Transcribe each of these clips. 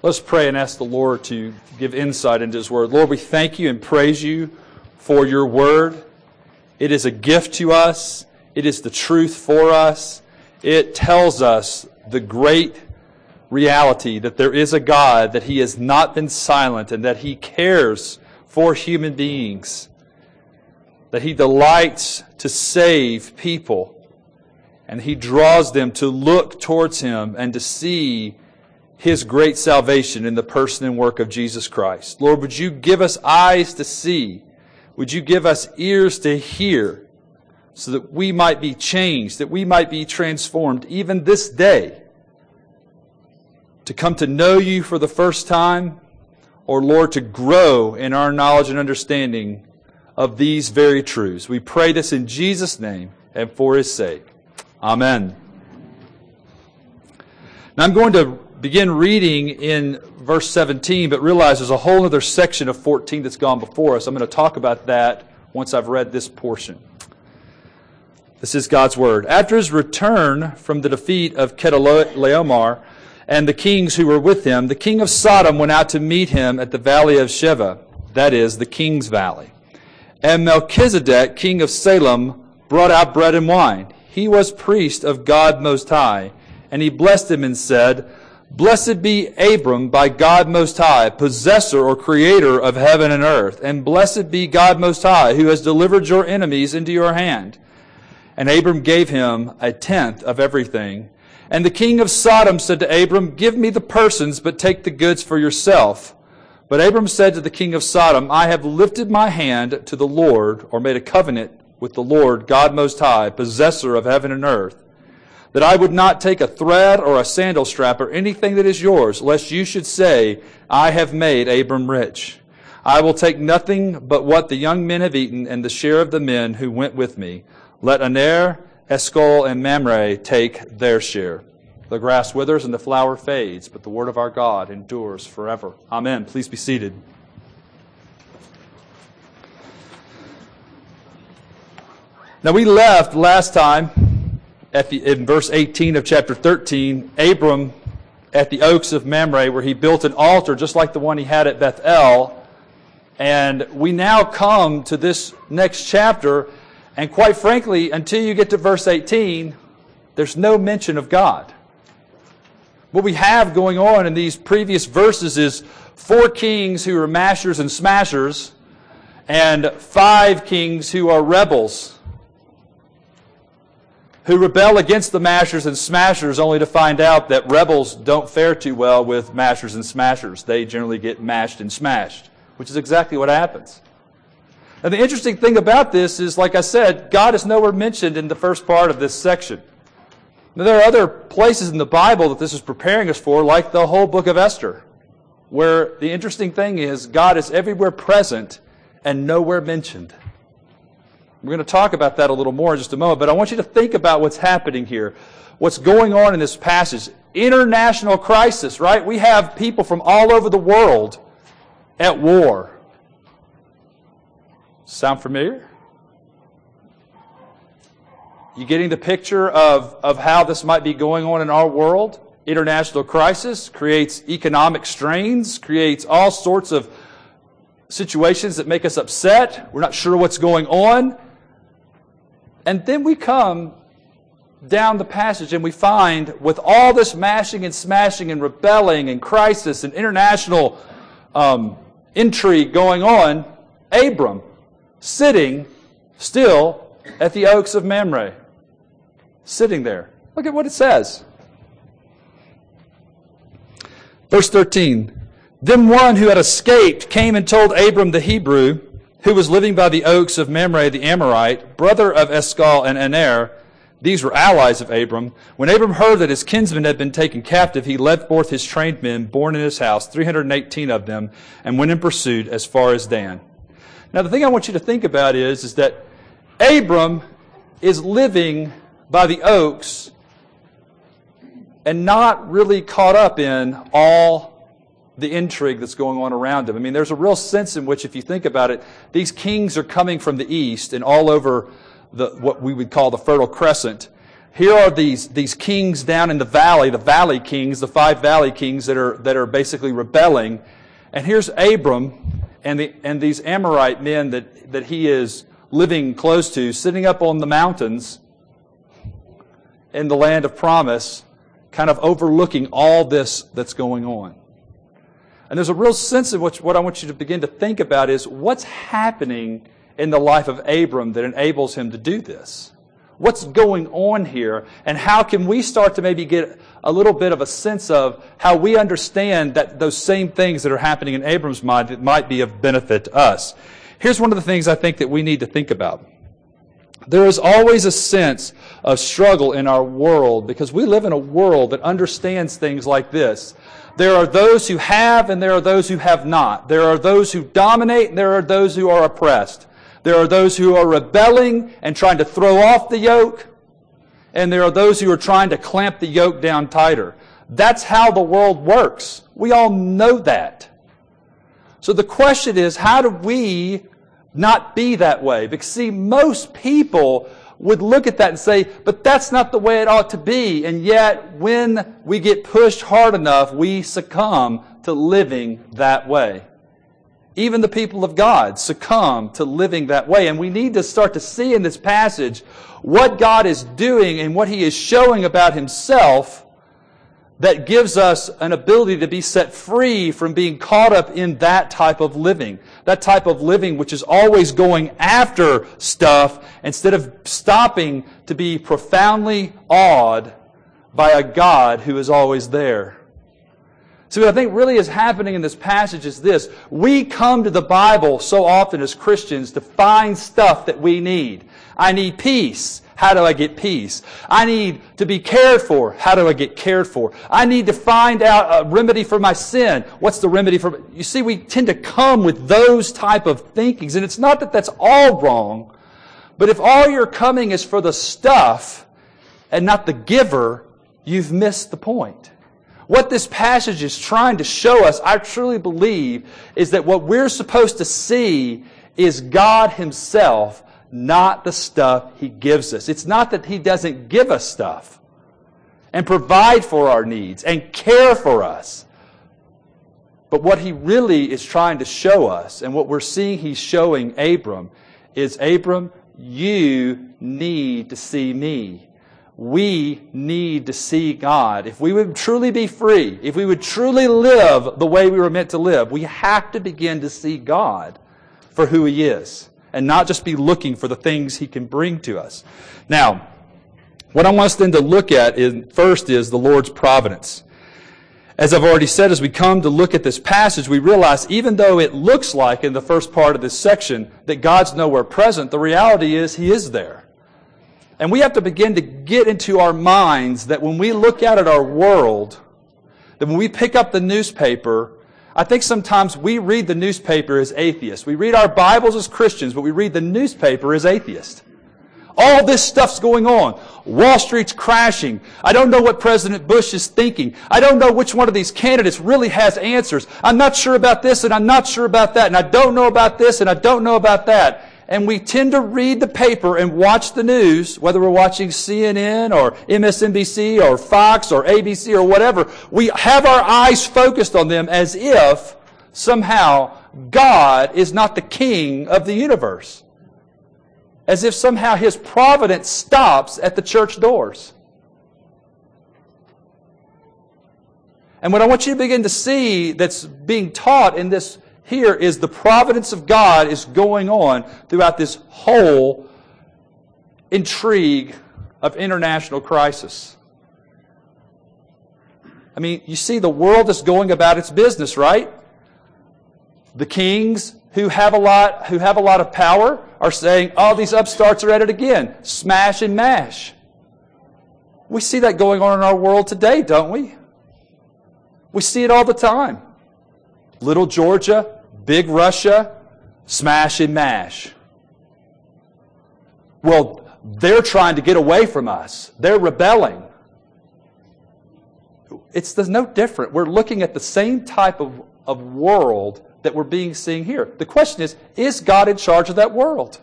Let's pray and ask the Lord to give insight into His Word. Lord, we thank you and praise you for your Word. It is a gift to us, it is the truth for us. It tells us the great reality that there is a God, that He has not been silent, and that He cares for human beings, that He delights to save people, and He draws them to look towards Him and to see His great salvation in the person and work of Jesus Christ. Lord, would you give us eyes to see? Would you give us ears to hear? So that we might be changed, that we might be transformed even this day to come to know you for the first time, or Lord, to grow in our knowledge and understanding of these very truths. We pray this in Jesus' name and for his sake. Amen. Now I'm going to begin reading in verse 17, but realize there's a whole other section of 14 that's gone before us. I'm going to talk about that once I've read this portion. This is God's word. After his return from the defeat of Chedorlaomer, and the kings who were with him, the king of Sodom went out to meet him at the valley of Shaveh, that is, the king's valley. And Melchizedek, king of Salem, brought out bread and wine. He was priest of God Most High, and he blessed him and said, Blessed be Abram by God Most High, possessor or creator of heaven and earth, and blessed be God Most High, who has delivered your enemies into your hand. And Abram gave him a tenth of everything. And the king of Sodom said to Abram, Give me the persons, but take the goods for yourself. But Abram said to the king of Sodom, I have lifted my hand to the Lord, or made a covenant with the Lord, God Most High, possessor of heaven and earth, that I would not take a thread or a sandal strap or anything that is yours, lest you should say, I have made Abram rich. I will take nothing but what the young men have eaten and the share of the men who went with me. Let Aner Eshcol and Mamre take their share. The grass withers and the flower fades, but the word of our God endures forever. Amen. Please be seated. Now, we left last time at the, in verse 18 of chapter 13, Abram at the oaks of Mamre, where he built an altar just like the one he had at Bethel. And we now come to this next chapter, and quite frankly, until you get to verse 18, there's no mention of God. What we have going on in these previous verses is four kings who are mashers and smashers, and five kings who are rebels, who rebel against the mashers and smashers only to find out that rebels don't fare too well with mashers and smashers. They generally get mashed and smashed, which is exactly what happens. And the interesting thing about this is, like I said, God is nowhere mentioned in the first part of this section. Now, there are other places in the Bible that this is preparing us for, like the whole book of Esther, where the interesting thing is God is everywhere present and nowhere mentioned. We're going to talk about that a little more in just a moment, but I want you to think about what's happening here. What's going on in this passage. International crisis, right? We have people from all over the world at war. Sound familiar? You getting the picture of, of how this might be going on in our world? International crisis creates economic strains, creates all sorts of situations that make us upset. We're not sure what's going on. And then we come down the passage and we find with all this mashing and smashing and rebelling and crisis and international um, intrigue going on, Abram sitting still at the oaks of Mamre. Sitting there. Look at what it says. Verse 13. Then one who had escaped came and told Abram the Hebrew, who was living by the oaks of Mamre the Amorite, brother of Eshcol and Aner, these were allies of Abram. When Abram heard that his kinsmen had been taken captive, he led forth his trained men, born in his house, 318 of them, and went in pursuit as far as Dan. Now, the thing I want you to think about is, is that Abram is living by the oaks and not really caught up in all the intrigue that's going on around him. I mean, there's a real sense in which, if you think about it, these kings are coming from the east and all over the, what we would call the Fertile Crescent. here are these, these kings down in the valley, the valley kings, the five valley kings that are, that are basically rebelling. And here's Abram and, the, and these Amorite men that, that he is living close to, sitting up on the mountains in the land of promise, kind of overlooking all this that's going on. And there's a real sense of which what I want you to begin to think about is what's happening in the life of Abram that enables him to do this? What's going on here? And how can we start to maybe get a little bit of a sense of how we understand that those same things that are happening in Abram's mind that might be of benefit to us? Here's one of the things I think that we need to think about. There is always a sense of struggle in our world because we live in a world that understands things like this. There are those who have and there are those who have not. There are those who dominate and there are those who are oppressed. There are those who are rebelling and trying to throw off the yoke. And there are those who are trying to clamp the yoke down tighter. That's how the world works. We all know that. So the question is, how do we not be that way? Because see, most people would look at that and say, but that's not the way it ought to be. And yet, when we get pushed hard enough, we succumb to living that way. Even the people of God succumb to living that way. And we need to start to see in this passage what God is doing and what He is showing about Himself that gives us an ability to be set free from being caught up in that type of living. That type of living which is always going after stuff instead of stopping to be profoundly awed by a God who is always there. So what I think really is happening in this passage is this. We come to the Bible so often as Christians to find stuff that we need. I need peace. How do I get peace? I need to be cared for. How do I get cared for? I need to find out a remedy for my sin. What's the remedy for, you see, we tend to come with those type of thinkings. And it's not that that's all wrong, but if all you're coming is for the stuff and not the giver, you've missed the point. What this passage is trying to show us, I truly believe, is that what we're supposed to see is God Himself, not the stuff He gives us. It's not that He doesn't give us stuff and provide for our needs and care for us. But what He really is trying to show us, and what we're seeing He's showing Abram, is Abram, you need to see me we need to see God. If we would truly be free, if we would truly live the way we were meant to live, we have to begin to see God for who He is and not just be looking for the things He can bring to us. Now, what I want us then to look at first is the Lord's providence. As I've already said, as we come to look at this passage, we realize even though it looks like in the first part of this section that God's nowhere present, the reality is He is there. And we have to begin to get into our minds that when we look out at our world, that when we pick up the newspaper, I think sometimes we read the newspaper as atheists. We read our Bibles as Christians, but we read the newspaper as atheists. All this stuff's going on. Wall Street's crashing. I don't know what President Bush is thinking. I don't know which one of these candidates really has answers. I'm not sure about this and I'm not sure about that and I don't know about this and I don't know about that and we tend to read the paper and watch the news, whether we're watching CNN or MSNBC or Fox or ABC or whatever, we have our eyes focused on them as if somehow God is not the king of the universe. As if somehow his providence stops at the church doors. And what I want you to begin to see that's being taught in this here is the providence of God is going on throughout this whole intrigue of international crisis. I mean, you see, the world is going about its business, right? The kings who have a lot, who have a lot of power are saying, oh, these upstarts are at it again. Smash and mash. We see that going on in our world today, don't we? We see it all the time. Little Georgia, Big Russia, smash and mash. Well, they're trying to get away from us. They're rebelling. It's no different. We're looking at the same type of, of world that we're being seeing here. The question is, is God in charge of that world?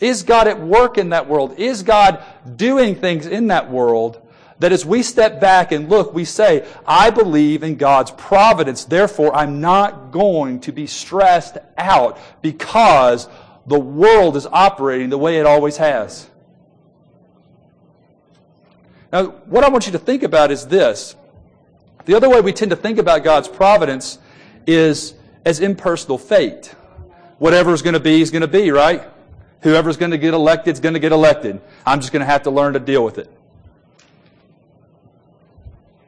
Is God at work in that world? Is God doing things in that world that as we step back and look, we say, I believe in God's providence. Therefore, I'm not going to be stressed out because the world is operating the way it always has. Now, what I want you to think about is this. The other way we tend to think about God's providence is as impersonal fate. Whatever's going to be is going to be, right? Whoever's going to get elected is going to get elected. I'm just going to have to learn to deal with it.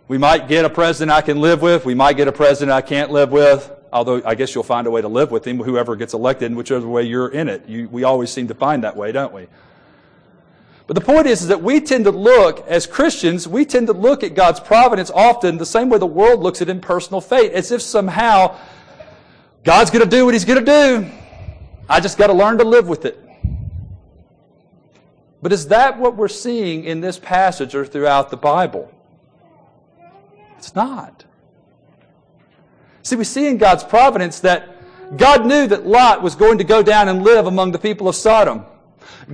We might get a president I can live with. We might get a president I can't live with. Although I guess you'll find a way to live with him, whoever gets elected, whichever way you're in it. You, we always seem to find that way, don't we? But the point is, is that we tend to look, as Christians, we tend to look at God's providence often the same way the world looks at impersonal fate, as if somehow God's going to do what He's going to do. I just got to learn to live with it. But is that what we're seeing in this passage or throughout the Bible? It's not. See, we see in God's providence that God knew that Lot was going to go down and live among the people of Sodom.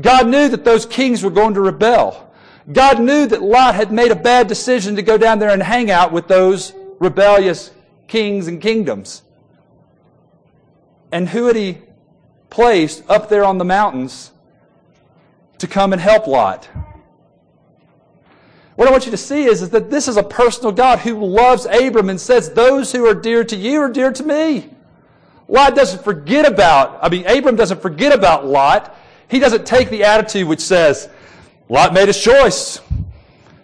God knew that those kings were going to rebel. God knew that Lot had made a bad decision to go down there and hang out with those rebellious kings and kingdoms. And who had he placed up there on the mountains to come and help Lot? What I want you to see is, is that this is a personal God who loves Abram and says, Those who are dear to you are dear to me. Lot doesn't forget about, I mean, Abram doesn't forget about Lot. He doesn't take the attitude which says, Lot made his choice.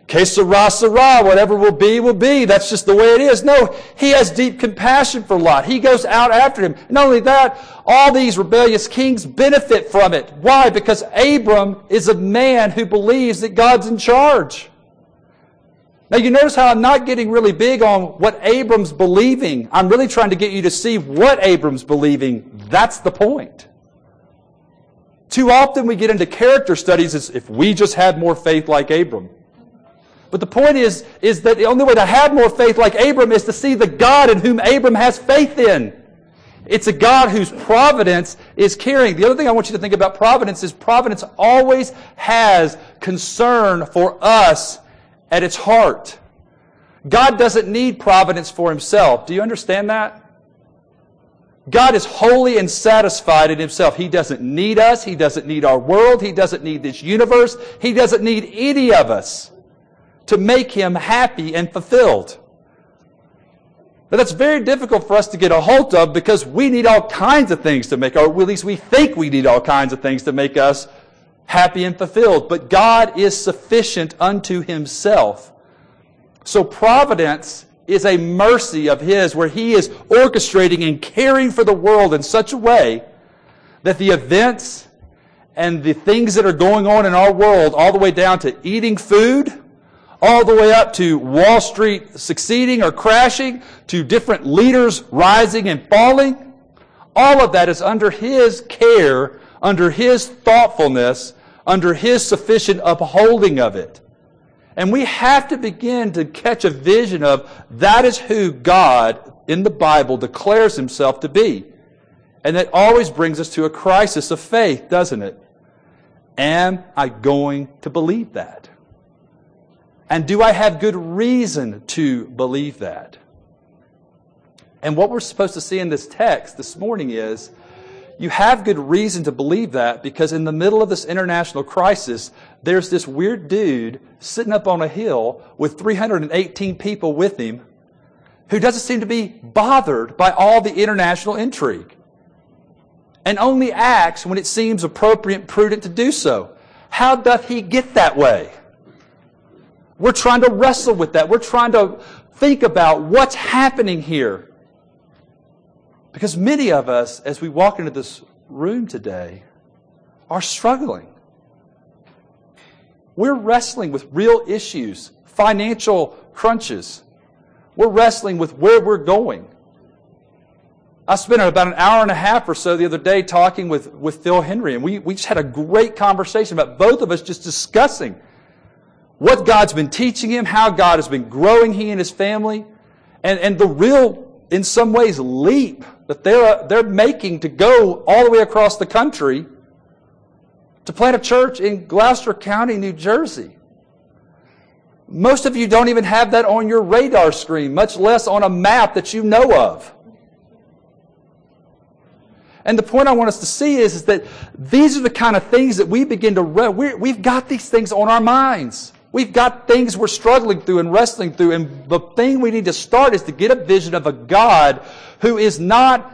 Que sera, sera, whatever will be, will be. That's just the way it is. No, he has deep compassion for Lot. He goes out after him. Not only that, all these rebellious kings benefit from it. Why? Because Abram is a man who believes that God's in charge. Now, you notice how I'm not getting really big on what Abram's believing. I'm really trying to get you to see what Abram's believing. That's the point. Too often we get into character studies as if we just had more faith like Abram. But the point is, is that the only way to have more faith like Abram is to see the God in whom Abram has faith in. It's a God whose providence is caring. The other thing I want you to think about providence is providence always has concern for us at its heart. God doesn't need providence for himself. Do you understand that? God is holy and satisfied in himself. He doesn't need us. He doesn't need our world. He doesn't need this universe. He doesn't need any of us to make him happy and fulfilled. But that's very difficult for us to get a hold of because we need all kinds of things to make, or at least we think we need all kinds of things to make us happy and fulfilled. But God is sufficient unto himself. So providence is a mercy of his where he is orchestrating and caring for the world in such a way that the events and the things that are going on in our world, all the way down to eating food, all the way up to Wall Street succeeding or crashing, to different leaders rising and falling, all of that is under his care under His thoughtfulness, under His sufficient upholding of it. And we have to begin to catch a vision of that is who God in the Bible declares Himself to be. And that always brings us to a crisis of faith, doesn't it? Am I going to believe that? And do I have good reason to believe that? And what we're supposed to see in this text this morning is you have good reason to believe that because in the middle of this international crisis, there's this weird dude sitting up on a hill with 318 people with him who doesn't seem to be bothered by all the international intrigue and only acts when it seems appropriate and prudent to do so. How doth he get that way? We're trying to wrestle with that. We're trying to think about what's happening here. Because many of us, as we walk into this room today, are struggling. We're wrestling with real issues, financial crunches. We're wrestling with where we're going. I spent about an hour and a half or so the other day talking with, with Phil Henry, and we, we just had a great conversation about both of us just discussing what God's been teaching him, how God has been growing he and his family, and, and the real, in some ways, leap that they're, they're making to go all the way across the country to plant a church in Gloucester County, New Jersey. Most of you don't even have that on your radar screen, much less on a map that you know of. And the point I want us to see is, is that these are the kind of things that we begin to, re- we have got these things on our minds. We've got things we're struggling through and wrestling through. And the thing we need to start is to get a vision of a God who is not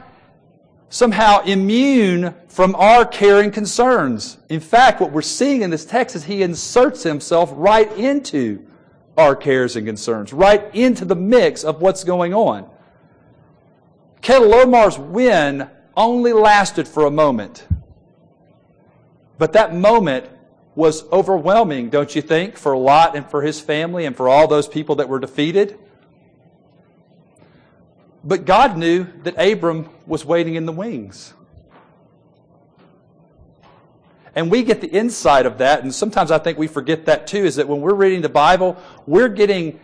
somehow immune from our care and concerns. In fact, what we're seeing in this text is he inserts himself right into our cares and concerns, right into the mix of what's going on. Chedorlaomer's win only lasted for a moment. But that moment was overwhelming, don't you think, for Lot and for his family and for all those people that were defeated? But God knew that Abram was waiting in the wings. And we get the insight of that, and sometimes I think we forget that too, is that when we're reading the Bible, we're getting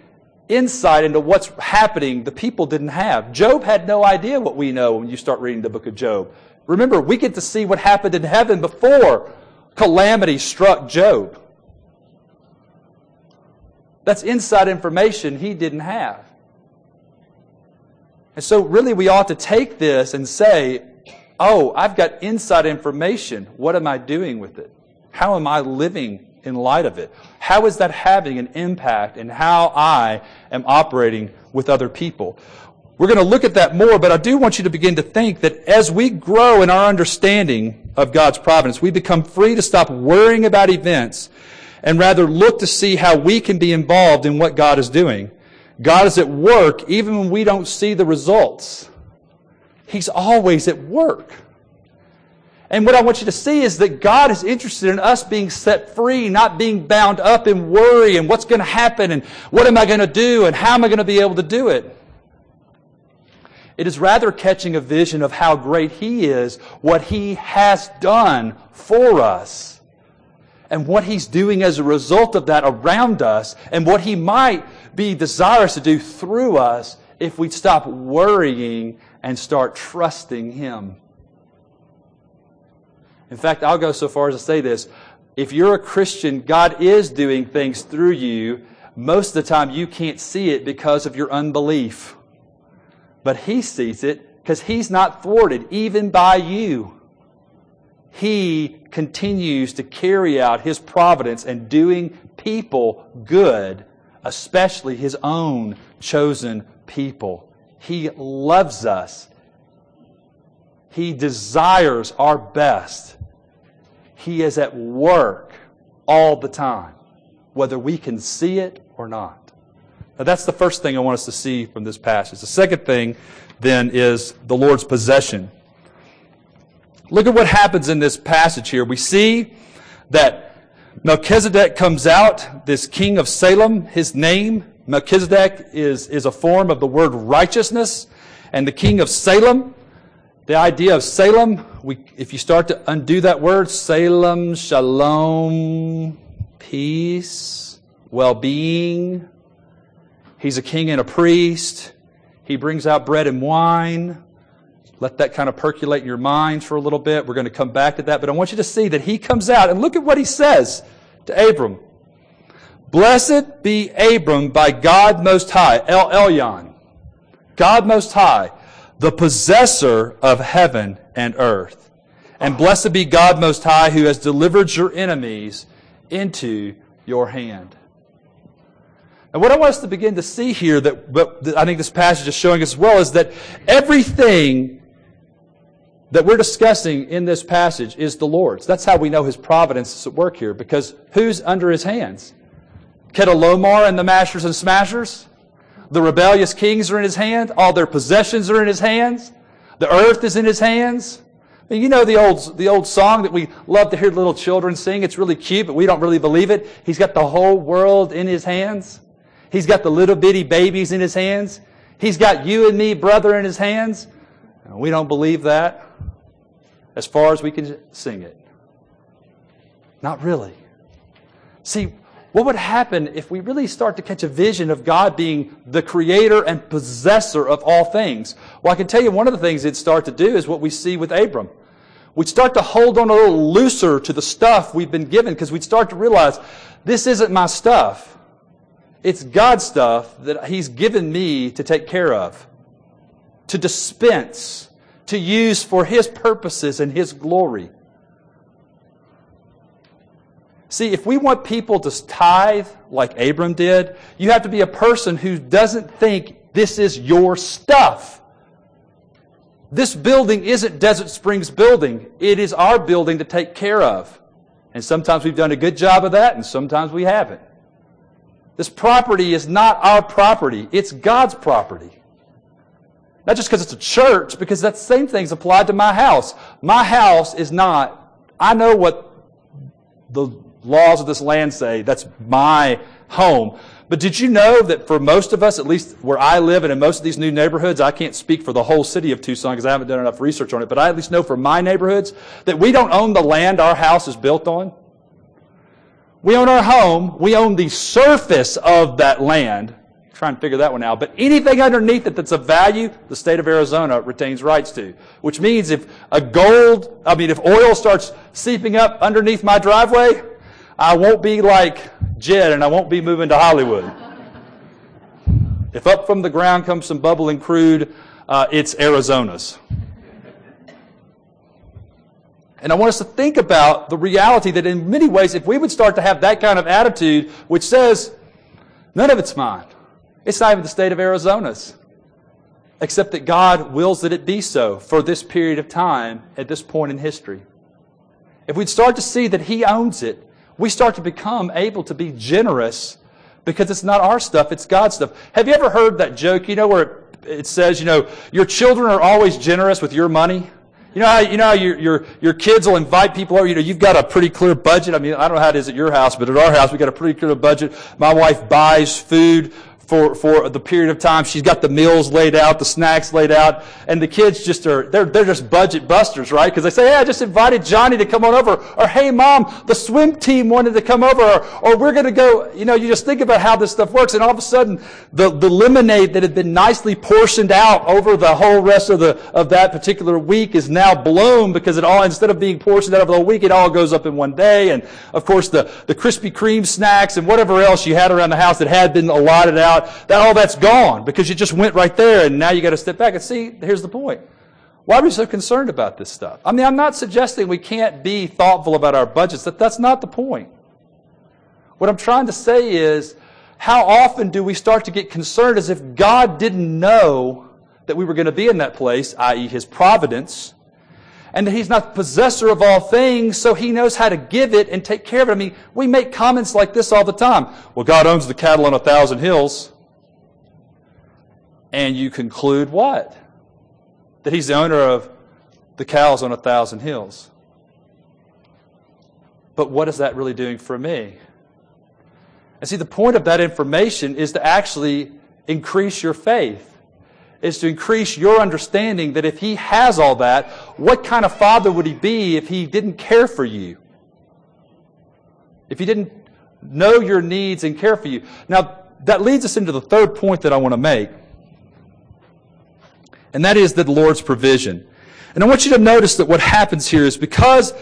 insight into what's happening the people didn't have. Job had no idea what we know when you start reading the book of Job. Remember, we get to see what happened in heaven before calamity struck Job. That's inside information he didn't have. And so, really, we ought to take this and say, oh, I've got inside information. What am I doing with it? How am I living in light of it? How is that having an impact in how I am operating with other people? We're going to look at that more, but I do want you to begin to think that as we grow in our understanding of God's providence, we become free to stop worrying about events and rather look to see how we can be involved in what God is doing. God is at work even when we don't see the results. He's always at work. And what I want you to see is that God is interested in us being set free, not being bound up in worry and what's going to happen and what am I going to do and how am I going to be able to do it. It is rather catching a vision of how great He is, what He has done for us, and what He's doing as a result of that around us, and what He might be desirous to do through us if we stop worrying and start trusting Him. In fact, I'll go so far as to say this. If you're a Christian, God is doing things through you. Most of the time, you can't see it because of your unbelief. But He sees it because He's not thwarted, even by you. He continues to carry out His providence and doing people good, especially His own chosen people. He loves us. He desires our best. He is at work all the time, whether we can see it or not. Now, that's the first thing I want us to see from this passage. The second thing, then, is the Lord's possession. Look at what happens in this passage here. We see that Melchizedek comes out, this king of Salem. His name, Melchizedek, is, is a form of the word righteousness. And the king of Salem, the idea of Salem, we, if you start to undo that word, Salem, shalom, peace, well being. He's a king and a priest. He brings out bread and wine. Let that kind of percolate in your minds for a little bit. We're going to come back to that. But I want you to see that he comes out and look at what he says to Abram. Blessed be Abram by God Most High, El Elyon. God Most High the possessor of heaven and earth. And blessed be God Most High, who has delivered your enemies into your hand. And what I want us to begin to see here, that, that I think this passage is showing us well, is that everything that we're discussing in this passage is the Lord's. That's how we know His providence is at work here, because who's under His hands? Chedorlaomer and the mashers and smashers? The rebellious kings are in his hand. All their possessions are in his hands. The earth is in his hands. You know the old, the old song that we love to hear little children sing. It's really cute, but we don't really believe it. He's got the whole world in his hands. He's got the little bitty babies in his hands. He's got you and me, brother, in his hands. We don't believe that as far as we can sing it. Not really. See, what would happen if we really start to catch a vision of God being the creator and possessor of all things? Well, I can tell you one of the things it'd start to do is what we see with Abram. We'd start to hold on a little looser to the stuff we've been given because we'd start to realize this isn't my stuff. It's God's stuff that He's given me to take care of, to dispense, to use for His purposes and His glory. See, if we want people to tithe like Abram did, you have to be a person who doesn't think this is your stuff. This building isn't Desert Springs building. It is our building to take care of. And sometimes we've done a good job of that, and sometimes we haven't. This property is not our property. It's God's property. Not just because it's a church, because that same thing's applied to my house. My house is not, I know what the laws of this land say. That's my home. But did you know that for most of us, at least where I live and in most of these new neighborhoods, I can't speak for the whole city of Tucson because I haven't done enough research on it, but I at least know for my neighborhoods that we don't own the land our house is built on. We own our home. We own the surface of that land. Try and figure that one out. But anything underneath it that's of value, the state of Arizona retains rights to. Which means if a gold, I mean, if oil starts seeping up underneath my driveway, I won't be like Jed and I won't be moving to Hollywood. If up from the ground comes some bubbling crude, uh, it's Arizona's. And I want us to think about the reality that in many ways, if we would start to have that kind of attitude, which says, none of it's mine. It's not even the state of Arizona's. Except that God wills that it be so for this period of time at this point in history. If we'd start to see that He owns it, we start to become able to be generous because it's not our stuff, it's God's stuff. Have you ever heard that joke, you know, where it says, you know, your children are always generous with your money? You know how, you know how your, your, your kids will invite people over? You know, you've got a pretty clear budget. I mean, I don't know how it is at your house, but at our house, we've got a pretty clear budget. My wife buys food for, for the period of time. She's got the meals laid out, the snacks laid out, and the kids just are, they're, they're just budget busters, right? Because they say, hey, I just invited Johnny to come on over, or hey, mom, the swim team wanted to come over, or, or we're going to go, you know, you just think about how this stuff works, and all of a sudden, the, the lemonade that had been nicely portioned out over the whole rest of the, of that particular week is now blown because it all, instead of being portioned out over the week, it all goes up in one day, and of course, the, the Krispy Kreme snacks and whatever else you had around the house that had been allotted out that all that's gone because you just went right there and now you got to step back and see, here's the point. Why are we so concerned about this stuff? I mean, I'm not suggesting we can't be thoughtful about our budgets. That, that's not the point. What I'm trying to say is, how often do we start to get concerned as if God didn't know that we were going to be in that place, i.e., His providence, and that He's not the possessor of all things, so He knows how to give it and take care of it. I mean, we make comments like this all the time. Well, God owns the cattle on a thousand hills. And you conclude what? That he's the owner of the cows on a thousand hills. But what is that really doing for me? And see, the point of that information is to actually increase your faith, is to increase your understanding that if he has all that, what kind of father would he be if he didn't care for you? If he didn't know your needs and care for you. Now, that leads us into the third point that I want to make and that is the Lord's provision. And I want you to notice that what happens here is because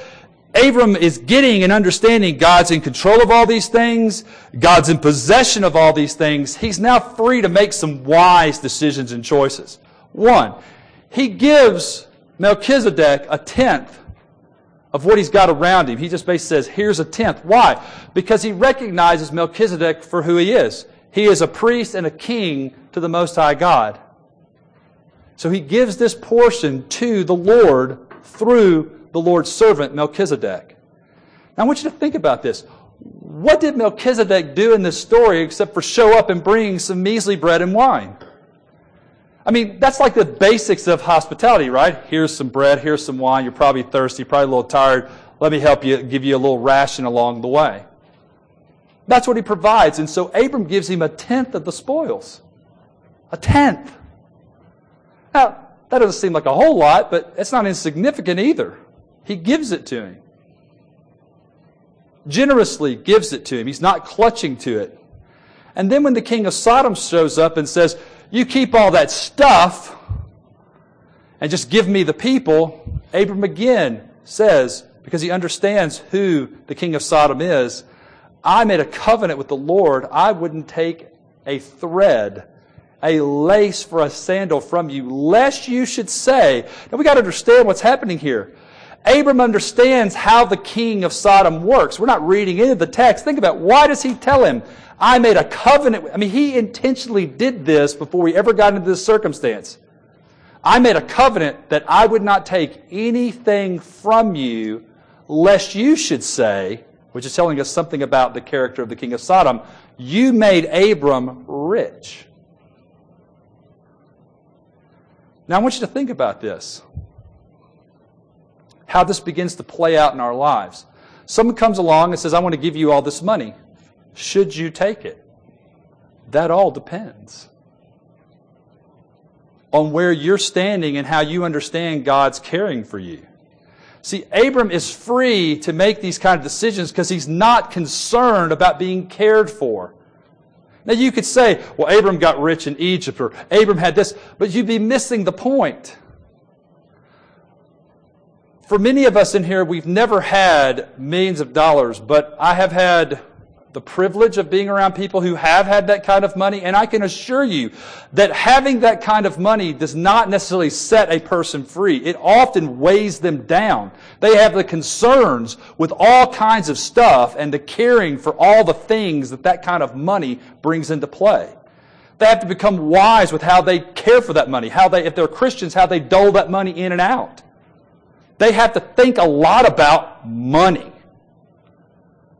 Abram is getting and understanding God's in control of all these things, God's in possession of all these things, he's now free to make some wise decisions and choices. One, he gives Melchizedek a tenth of what he's got around him. He just basically says, here's a tenth. Why? Because he recognizes Melchizedek for who he is. He is a priest and a king to the Most High God. So he gives this portion to the Lord through the Lord's servant, Melchizedek. Now I want you to think about this. What did Melchizedek do in this story except for show up and bring some measly bread and wine? I mean, that's like the basics of hospitality, right? Here's some bread, here's some wine. You're probably thirsty, probably a little tired. Let me help you, give you a little ration along the way. That's what he provides. And so Abram gives him a tenth of the spoils. A tenth. Now, that doesn't seem like a whole lot, but it's not insignificant either. He gives it to him. Generously gives it to him. He's not clutching to it. And then when the king of Sodom shows up and says, You keep all that stuff and just give me the people, Abram again says, because he understands who the king of Sodom is, I made a covenant with the Lord. I wouldn't take a thread, a lace for a sandal from you, lest you should say. Now we got to understand what's happening here. Abram understands how the king of Sodom works. We're not reading into the text. Think about it. why does he tell him, I made a covenant? I mean, he intentionally did this before we ever got into this circumstance. I made a covenant that I would not take anything from you, lest you should say, which is telling us something about the character of the king of Sodom, you made Abram rich. Now I want you to think about this how this begins to play out in our lives. Someone comes along and says, I want to give you all this money. Should you take it? That all depends on where you're standing and how you understand God's caring for you. See, Abram is free to make these kind of decisions because he's not concerned about being cared for. Now you could say, well, Abram got rich in Egypt or Abram had this, but you'd be missing the point for many of us in here, we've never had millions of dollars, but I have had the privilege of being around people who have had that kind of money, and I can assure you that having that kind of money does not necessarily set a person free. It often weighs them down. They have the concerns with all kinds of stuff and the caring for all the things that that kind of money brings into play. They have to become wise with how they care for that money, how they, if they're Christians, how they dole that money in and out. They have to think a lot about money.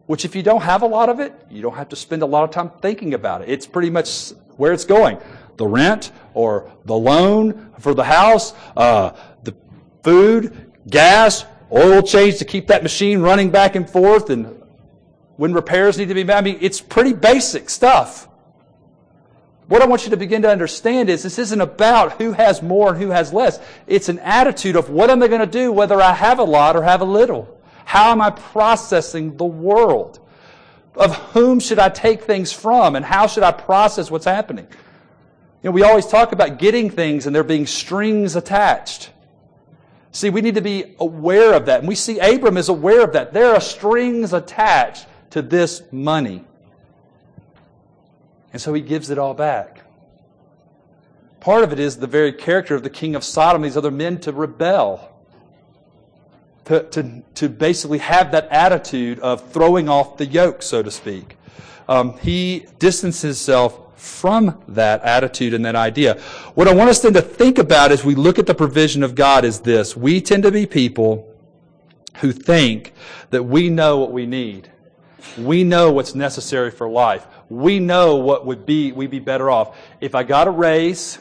Which, if you don't have a lot of it, you don't have to spend a lot of time thinking about it. It's pretty much where it's going. The rent or the loan for the house, uh, the food, gas, oil change to keep that machine running back and forth, and when repairs need to be made. I mean, it's pretty basic stuff. What I want you to begin to understand is this isn't about who has more and who has less. It's an attitude of what am I going to do whether I have a lot or have a little? How am I processing the world? Of whom should I take things from and how should I process what's happening? You know, we always talk about getting things and there being strings attached. See, we need to be aware of that. And we see Abram is aware of that. There are strings attached to this money. And so he gives it all back. Part of it is the very character of the king of Sodom, these other men to rebel. To, to, to basically have that attitude of throwing off the yoke, so to speak. Um, he distances himself from that attitude and that idea. What I want us then to think about as we look at the provision of God is this. We tend to be people who think that we know what we need. We know what's necessary for life we know what would be, we'd be better off. If I got a raise,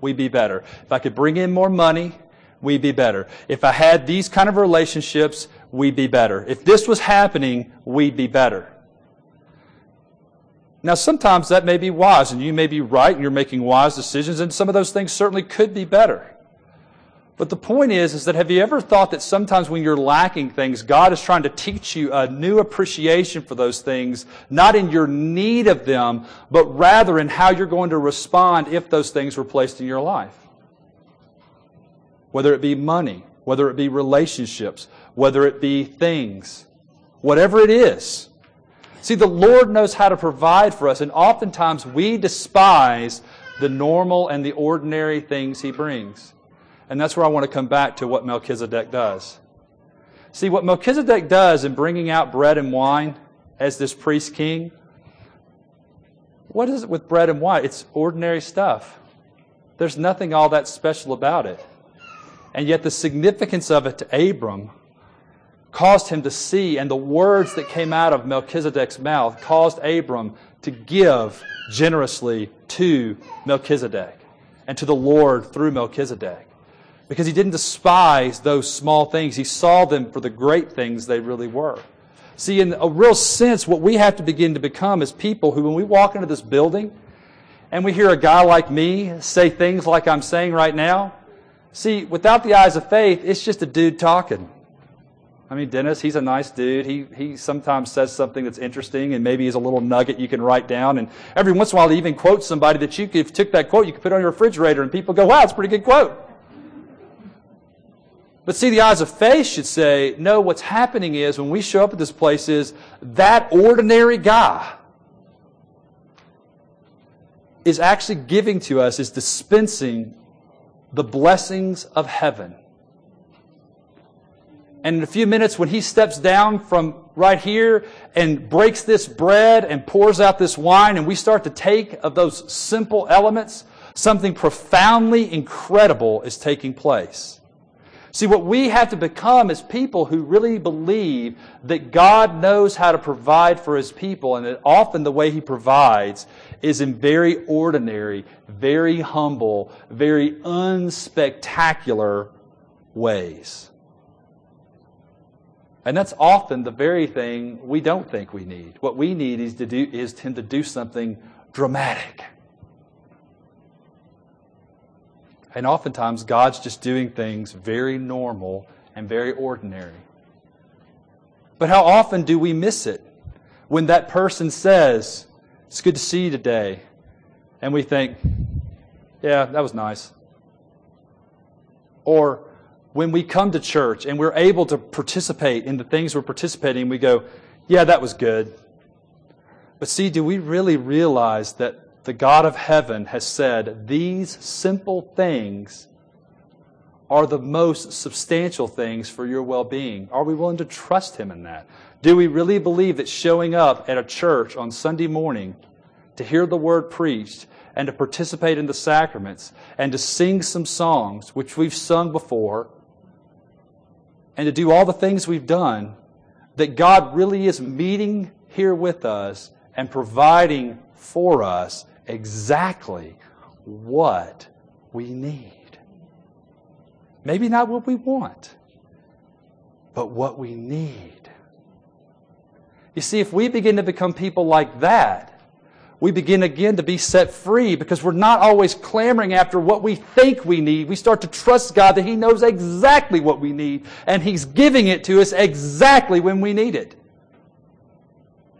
we'd be better. If I could bring in more money, we'd be better. If I had these kind of relationships, we'd be better. If this was happening, we'd be better. Now, sometimes that may be wise, and you may be right, and you're making wise decisions, and some of those things certainly could be better. But the point is, is that have you ever thought that sometimes when you're lacking things, God is trying to teach you a new appreciation for those things, not in your need of them, but rather in how you're going to respond if those things were placed in your life? Whether it be money, whether it be relationships, whether it be things, whatever it is. See, the Lord knows how to provide for us, and oftentimes we despise the normal and the ordinary things He brings. And that's where I want to come back to what Melchizedek does. See, what Melchizedek does in bringing out bread and wine as this priest king, what is it with bread and wine? It's ordinary stuff. There's nothing all that special about it. And yet, the significance of it to Abram caused him to see, and the words that came out of Melchizedek's mouth caused Abram to give generously to Melchizedek and to the Lord through Melchizedek because he didn't despise those small things. He saw them for the great things they really were. See, in a real sense, what we have to begin to become is people who, when we walk into this building and we hear a guy like me say things like I'm saying right now, see, without the eyes of faith, it's just a dude talking. I mean, Dennis, he's a nice dude. He, he sometimes says something that's interesting and maybe is a little nugget you can write down. And every once in a while, he even quotes somebody that you could, took that quote, you could put on your refrigerator and people go, wow, it's a pretty good quote. But see, the eyes of faith should say, no, what's happening is when we show up at this place is that ordinary guy is actually giving to us, is dispensing the blessings of heaven. And in a few minutes, when he steps down from right here and breaks this bread and pours out this wine, and we start to take of those simple elements, something profoundly incredible is taking place. See, what we have to become is people who really believe that God knows how to provide for his people, and that often the way he provides is in very ordinary, very humble, very unspectacular ways. And that's often the very thing we don't think we need. What we need is to do is tend to do something dramatic. And oftentimes God's just doing things very normal and very ordinary. But how often do we miss it when that person says, It's good to see you today? And we think, Yeah, that was nice. Or when we come to church and we're able to participate in the things we're participating, we go, yeah, that was good. But see, do we really realize that the God of heaven has said these simple things are the most substantial things for your well being? Are we willing to trust Him in that? Do we really believe that showing up at a church on Sunday morning to hear the word preached and to participate in the sacraments and to sing some songs, which we've sung before, and to do all the things we've done, that God really is meeting here with us and providing for us exactly what we need. Maybe not what we want, but what we need. You see, if we begin to become people like that, we begin again to be set free because we're not always clamoring after what we think we need. We start to trust God that He knows exactly what we need and He's giving it to us exactly when we need it.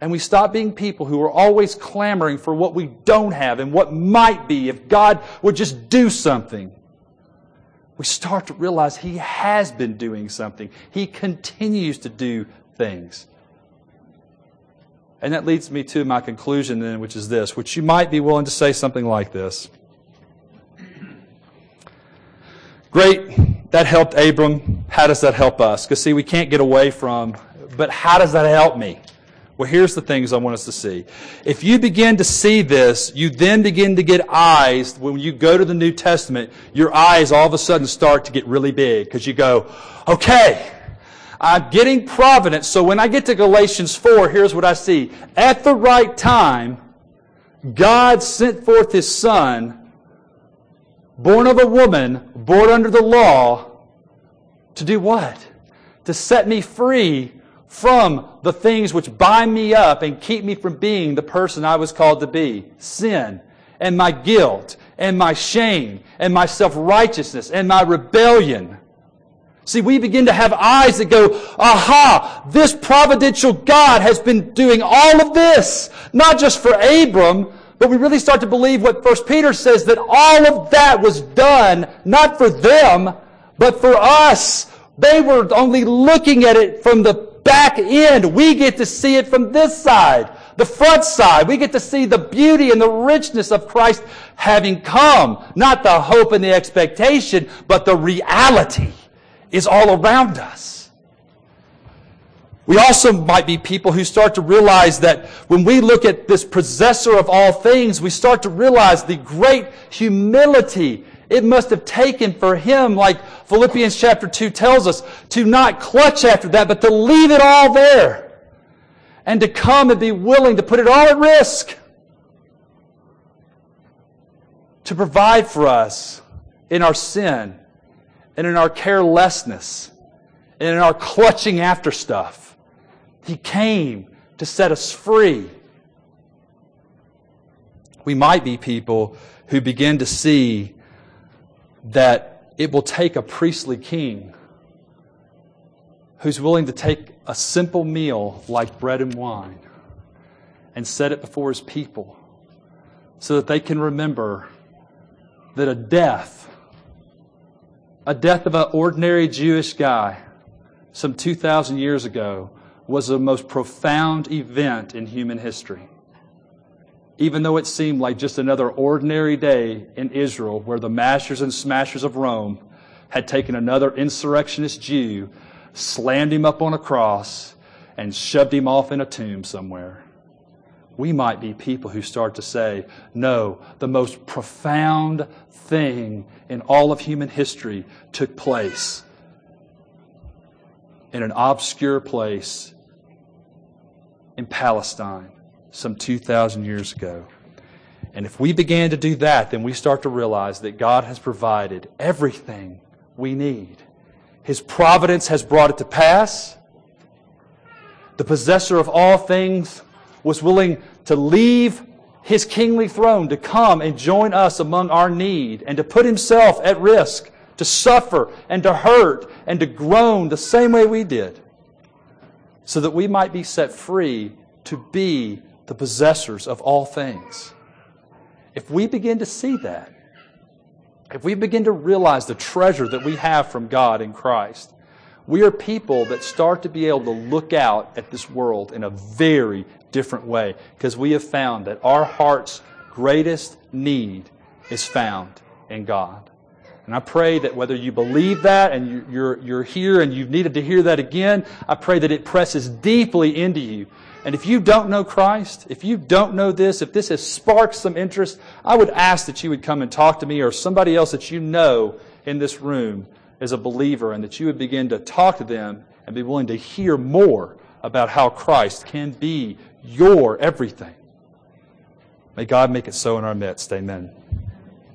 And we stop being people who are always clamoring for what we don't have and what might be if God would just do something. We start to realize He has been doing something. He continues to do things. And that leads me to my conclusion then, which is this, which you might be willing to say something like this. Great, that helped Abram. How does that help us? Because see, we can't get away from, but how does that help me? Well, here's the things I want us to see. If you begin to see this, you then begin to get eyes. When you go to the New Testament, your eyes all of a sudden start to get really big because you go, okay, I'm getting providence. So when I get to Galatians 4, here's what I see. At the right time, God sent forth His Son, born of a woman, born under the law, to do what? To set me free from the things which bind me up and keep me from being the person I was called to be. Sin and my guilt and my shame and my self-righteousness and my rebellion. See, we begin to have eyes that go, aha, this providential God has been doing all of this, not just for Abram, but we really start to believe what First Peter says that all of that was done not for them, but for us. They were only looking at it from the back end. We get to see it from this side, the front side. We get to see the beauty and the richness of Christ having come. Not the hope and the expectation, but the reality is all around us. We also might be people who start to realize that when we look at this possessor of all things, we start to realize the great humility it must have taken for him, like Philippians chapter 2 tells us, to not clutch after that, but to leave it all there. And to come and be willing to put it all at risk. To provide for us in our sin and in our carelessness and in our clutching after stuff. He came to set us free. We might be people who begin to see that it will take a priestly king who's willing to take a simple meal like bread and wine and set it before his people so that they can remember that a death a death of an ordinary Jewish guy some 2,000 years ago was the most profound event in human history. Even though it seemed like just another ordinary day in Israel where the masters and smashers of Rome had taken another insurrectionist Jew, slammed him up on a cross, and shoved him off in a tomb somewhere. We might be people who start to say, no, the most profound thing in all of human history took place in an obscure place in Palestine some 2,000 years ago. And if we began to do that, then we start to realize that God has provided everything we need. His providence has brought it to pass. The possessor of all things was willing to leave his kingly throne to come and join us among our need and to put himself at risk to suffer and to hurt and to groan the same way we did so that we might be set free to be the possessors of all things. If we begin to see that, if we begin to realize the treasure that we have from God in Christ, we are people that start to be able to look out at this world in a very different way because we have found that our heart's greatest need is found in God. And I pray that whether you believe that and you're, you're here and you've needed to hear that again, I pray that it presses deeply into you. And if you don't know Christ, if you don't know this, if this has sparked some interest, I would ask that you would come and talk to me or somebody else that you know in this room as a believer and that you would begin to talk to them and be willing to hear more about how Christ can be your everything. May God make it so in our midst. Amen.